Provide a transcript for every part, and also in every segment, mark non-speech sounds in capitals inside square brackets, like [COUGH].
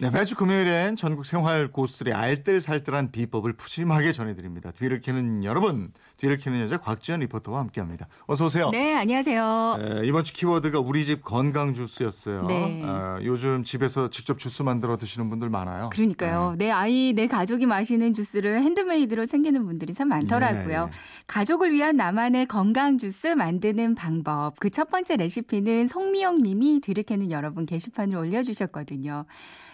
네, 매주 금요일엔 전국 생활 고수들의 알뜰살뜰한 비법을 푸짐하게 전해드립니다. 뒤를 캐는 여러분, 뒤를 캐는 여자 곽지연 리포터와 함께합니다. 어서 오세요. 네, 안녕하세요. 에, 이번 주 키워드가 우리 집 건강 주스였어요. 네. 어, 요즘 집에서 직접 주스 만들어 드시는 분들 많아요. 그러니까요. 내 아이, 내 가족이 마시는 주스를 핸드메이드로 챙기는 분들이 참 많더라고요. 예, 예. 가족을 위한 나만의 건강 주스 만드는 방법. 그 첫 번째 레시피는 송미영 님이 뒤를 캐는 여러분 게시판을 올려주셨거든요.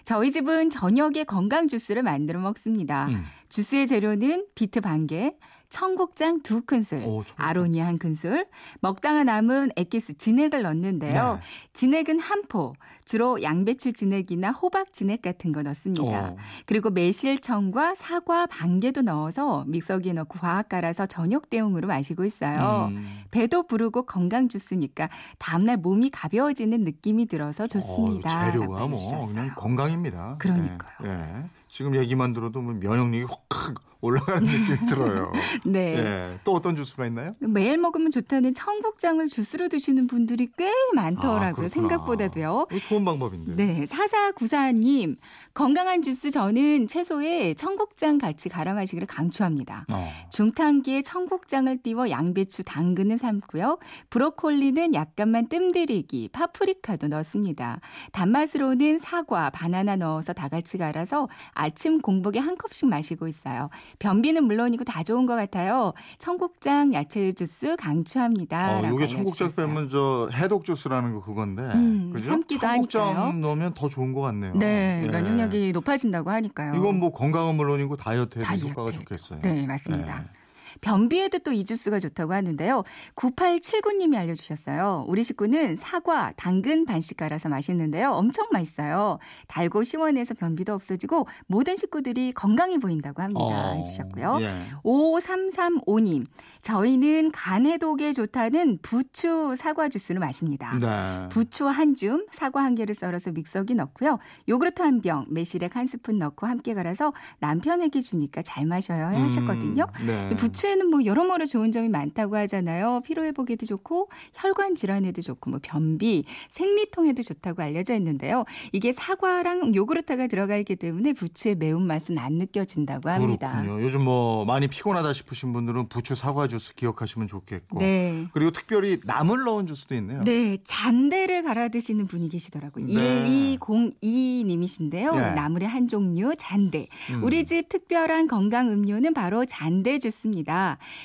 저희 집은 저녁에 건강 주스를 만들어 먹습니다. 음. 주스의 재료는 비트 반 개, 청국장 두 큰술, 오. 아로니아 한 큰술, 먹다가 남은 엑기스 진액을 넣는데요. 네. 진액은 한 포, 주로 양배추 진액이나 호박 진액 같은 거 넣습니다. 어. 그리고 매실청과 사과 반 개도 넣어서 믹서기에 넣고 과학 갈아서 저녁 대용으로 마시고 있어요. 음. 배도 부르고 건강 주스니까 다음날 몸이 가벼워지는 느낌이 들어서 좋습니다. 어, 재료가 뭐. 그냥 건강입니다. 그러니까요. 예, 예. 지금 얘기만 들어도 뭐 면역력이 확 올라가는 느낌이 들어요. [LAUGHS] 네. 예. 또 어떤 주스가 있나요? 매일 먹으면 좋다는 청국장을 주스로 드시는 분들이 꽤 아, 많더라고요. 그렇구나. 생각보다도요. 좋은 방법인데. 네, 사사구사님 건강한 주스 저는 채소에 청국장 같이 갈아 마시기를 강추합니다. 어. 중탕기에 청국장을 띄워 양배추, 당근은 삶고요. 브로콜리는 약간만 뜸들이기, 파프리카도 넣습니다. 단맛으로는 사과, 바나나 넣어서 다 같이 갈아서 아침 공복에 한 컵씩 마시고 있어요. 변비는 물론이고 다 좋은 것 같아요. 청국장 야채 주스 강추합니다. 어, 이게 청국장. 빼면 저 해독 주스라는 거 그건데. 음, 그죠? 청국장 하니까요. 넣으면 더 좋은 것 같네요. 네, 예. 면역력이 높아진다고 하니까요. 이건 뭐 건강은 물론이고 다이어트에도 다이어트. 효과가 좋겠어요. 네, 맞습니다. 네. 변비에도 또 이 주스가 좋다고 하는데요. 9879님이 알려주셨어요. 우리 식구는 사과, 당근 반씩 갈아서 마시는데요. 엄청 맛있어요. 달고 시원해서 변비도 없어지고 모든 식구들이 건강해 보인다고 합니다. 어, 해주셨고요. 예. 5335님, 저희는 간 해독에 좋다는 부추 사과 주스를 마십니다. 네. 부추 한 줌, 사과 한 개를 썰어서 믹서기 넣고요. 요구르트 한 병, 매실액 한 스푼 넣고 함께 갈아서 남편에게 주니까 잘 마셔요 하셨거든요. 음, 네. 이 부추 에는 뭐 여러모로 좋은 점이 많다고 하잖아요. 피로 회복에도 좋고 혈관 질환에도 좋고 뭐 변비, 생리통에도 좋다고 알려져 있는데요. 이게 사과랑 요구르트가 들어가 있기 때문에 부추의 매운맛은 안 느껴진다고 합니다. 그렇군요. 요즘 뭐 많이 피곤하다 싶으신 분들은 부추 사과 주스 기억하시면 좋겠고. 네. 그리고 특별히 나물 넣은 주스도 있네요. 네, 잔대를 갈아 드시는 분이 계시더라고요. 네. 1202님이신데요. 예. 나물의 한 종류 잔대. 음. 우리 집 특별한 건강 음료는 바로 잔대 주스입니다.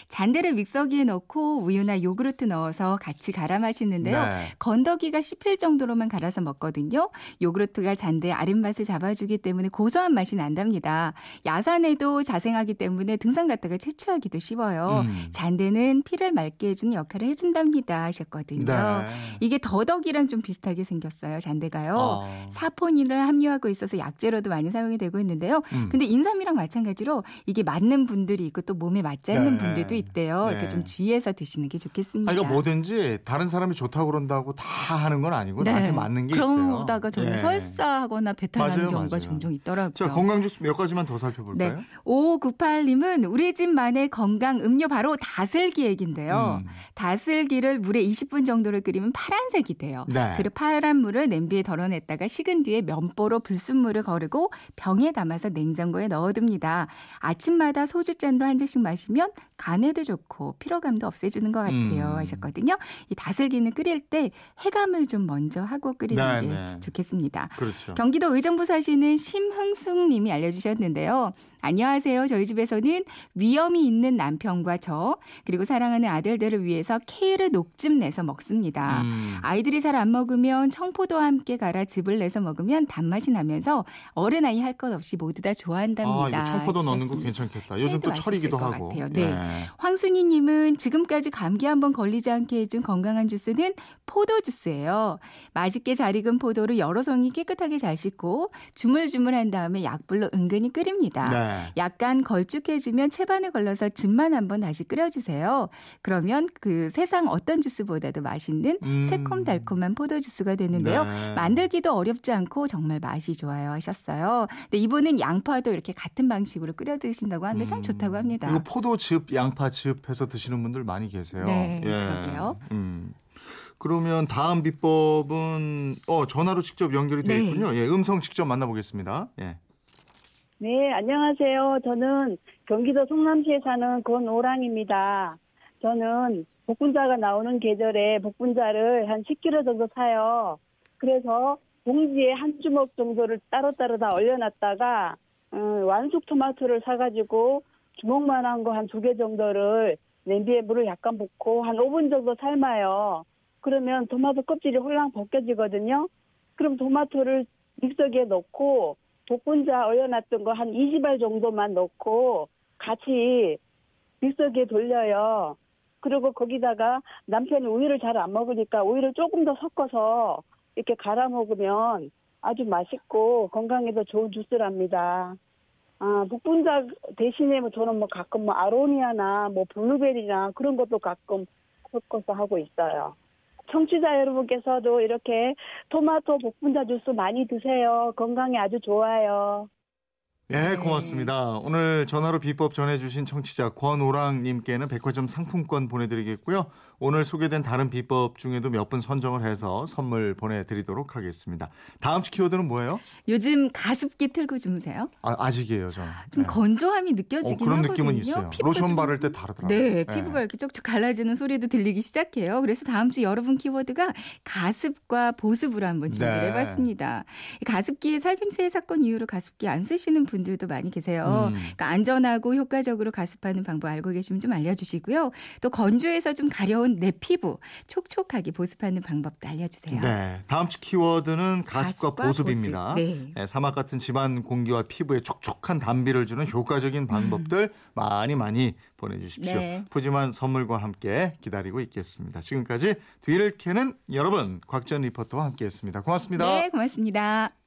잔대를 믹서기에 넣고 우유나 요구르트 넣어서 같이 갈아 마시는데요. 네. 건더기가 씹힐 정도로만 갈아서 먹거든요. 요구르트가 잔대의 아랫맛을 잡아주기 때문에 고소한 맛이 난답니다. 야산에도 자생하기 때문에 등산 갔다가 채취하기도 쉬워요. 음. 잔대는 피를 맑게 해주는 역할을 해준답니다 하셨거든요. 네. 이게 더덕이랑 좀 비슷하게 생겼어요. 잔대가요. 어. 사포닌을 함유하고 있어서 약재로도 많이 사용이 되고 있는데요. 음. 근데 인삼이랑 마찬가지로 이게 맞는 분들이 있고 또 몸에 맞지 않는 네. 분들도 있대요. 네. 이렇게 좀 주의해서 드시는 게 좋겠습니다. 아, 이거 뭐든지 다른 사람이 좋다고 그런다고 다 하는 건 아니고 네. 나한테 맞는 게 있어요. 그러다가 저는 예. 설사하거나 배탈나는 경우가 맞아요. 종종 있더라고요. 자, 건강 주스 몇 가지만 더 살펴볼까요? 네. 5598님은 우리 집만의 건강 음료 바로 다슬기 얘긴데요. 음. 다슬기를 물에 20분 정도를 끓이면 파란색이 돼요. 네. 그리고 파란 물을 냄비에 덜어냈다가 식은 뒤에 면보로 불순물을 거르고 병에 담아서 냉장고에 넣어둡니다. 아침마다 소주잔으로 한 잔씩 마시면 간에도 좋고 피로감도 없애주는 것 같아요 음. 하셨거든요. 이 다슬기는 끓일 때 해감을 좀 먼저 하고 끓이는 네, 게 네. 좋겠습니다. 그렇죠. 경기도 의정부 사시는 심흥숙 님이 알려주셨는데요. 안녕하세요. 저희 집에서는 위험이 있는 남편과 저 그리고 사랑하는 아들들을 위해서 케일을 녹즙 내서 먹습니다. 음. 아이들이 잘 안 먹으면 청포도와 함께 갈아 즙을 내서 먹으면 단맛이 나면서 어른 아이 할 것 없이 모두 다 좋아한답니다. 아, 청포도 넣는 거. 괜찮겠다. 요즘 또 철이기도 하고. 같아요. 네. 예. 황순희 님은 지금까지 감기 한번 걸리지 않게 해준 건강한 주스는 포도 주스예요. 맛있게 잘 익은 포도를 여러 송이 깨끗하게 잘 씻고 주물주물한 다음에 약불로 은근히 끓입니다. 네. 약간 걸쭉해지면 채반에 걸러서 즙만 한번 다시 끓여주세요. 그러면 그 세상 어떤 주스보다도 맛있는 음. 새콤달콤한 포도 주스가 되는데요. 네. 만들기도 어렵지 않고 정말 맛이 좋아요 하셨어요. 근데 이분은 양파도 이렇게 같은 방식으로 끓여 드신다고 하는데 참 음. 좋다고 합니다. 이거 포도 즙, 양파즙 해서 드시는 분들 많이 계세요. 네, 그러게요. 음. 그러면 다음 비법은 어 전화로 직접 연결이 되어 네. 있군요. 예, 음성 직접 만나보겠습니다. 예. 네, 안녕하세요. 저는 경기도 성남시에 사는 권오랑입니다. 저는 복분자가 나오는 계절에 복분자를 한 10kg 정도 사요. 그래서 봉지에 한 주먹 정도를 따로따로 다 얼려놨다가 음, 완숙 토마토를 사가지고 주먹만한 거 한 두 개 정도를 냄비에 물을 약간 붓고 한 5분 정도 삶아요. 그러면 토마토 껍질이 홀랑 벗겨지거든요. 그럼 토마토를 믹서기에 넣고 복분자 얼려놨던 거 한 20알 정도만 넣고 같이 믹서기에 돌려요. 그리고 거기다가 남편이 우유를 잘 안 먹으니까 우유를 조금 더 섞어서 이렇게 갈아 먹으면 아주 맛있고 건강에도 좋은 주스랍니다. 아, 복분자 대신에 뭐 저는 뭐 가끔 뭐 아로니아나 뭐 블루베리나 그런 것도 가끔 섞어서 하고 있어요. 청취자 여러분께서도 이렇게 토마토 복분자 주스 많이 드세요. 건강에 아주 좋아요. 예, 네. 고맙습니다. 오늘 전화로 비법 전해주신 청취자 권오랑님께는 백화점 상품권 보내드리겠고요. 오늘 소개된 다른 비법 중에도 몇 분 선정을 해서 선물 보내드리도록 하겠습니다. 다음 주 키워드는 뭐예요? 요즘 가습기 틀고 주무세요? 아, 아직이에요, 저는. 좀 네. 건조함이 어, 느껴지긴 그런 하거든요. 느낌은 있어요. 로션 좀- 바를 때 다르더라고요. 네, 피부가 이렇게 쪽쪽 갈라지는 소리도 들리기 시작해요. 그래서 다음 주 여러분 키워드가 가습과 보습으로 한번 준비를 네. 해봤습니다. 이 가습기에 살균제 사건 이후로 가습기 안 쓰시는 분 들도 많이 계세요. 음. 그러니까 안전하고 효과적으로 가습하는 방법 알고 계시면 좀 알려주시고요. 또 건조해서 좀 가려운 내 피부 촉촉하게 보습하는 방법도 알려주세요. 네, 다음 주 키워드는 가습과, 가습과 보습입니다. 보습. 네. 네, 사막 같은 집안 공기와 피부에 촉촉한 단비를 주는 효과적인 방법들 많이 많이 보내주십시오. 네. 푸짐한 선물과 함께 기다리고 있겠습니다. 지금까지 뒤를 캐는 여러분 곽전 리포터와 함께했습니다. 고맙습니다. 네, 고맙습니다.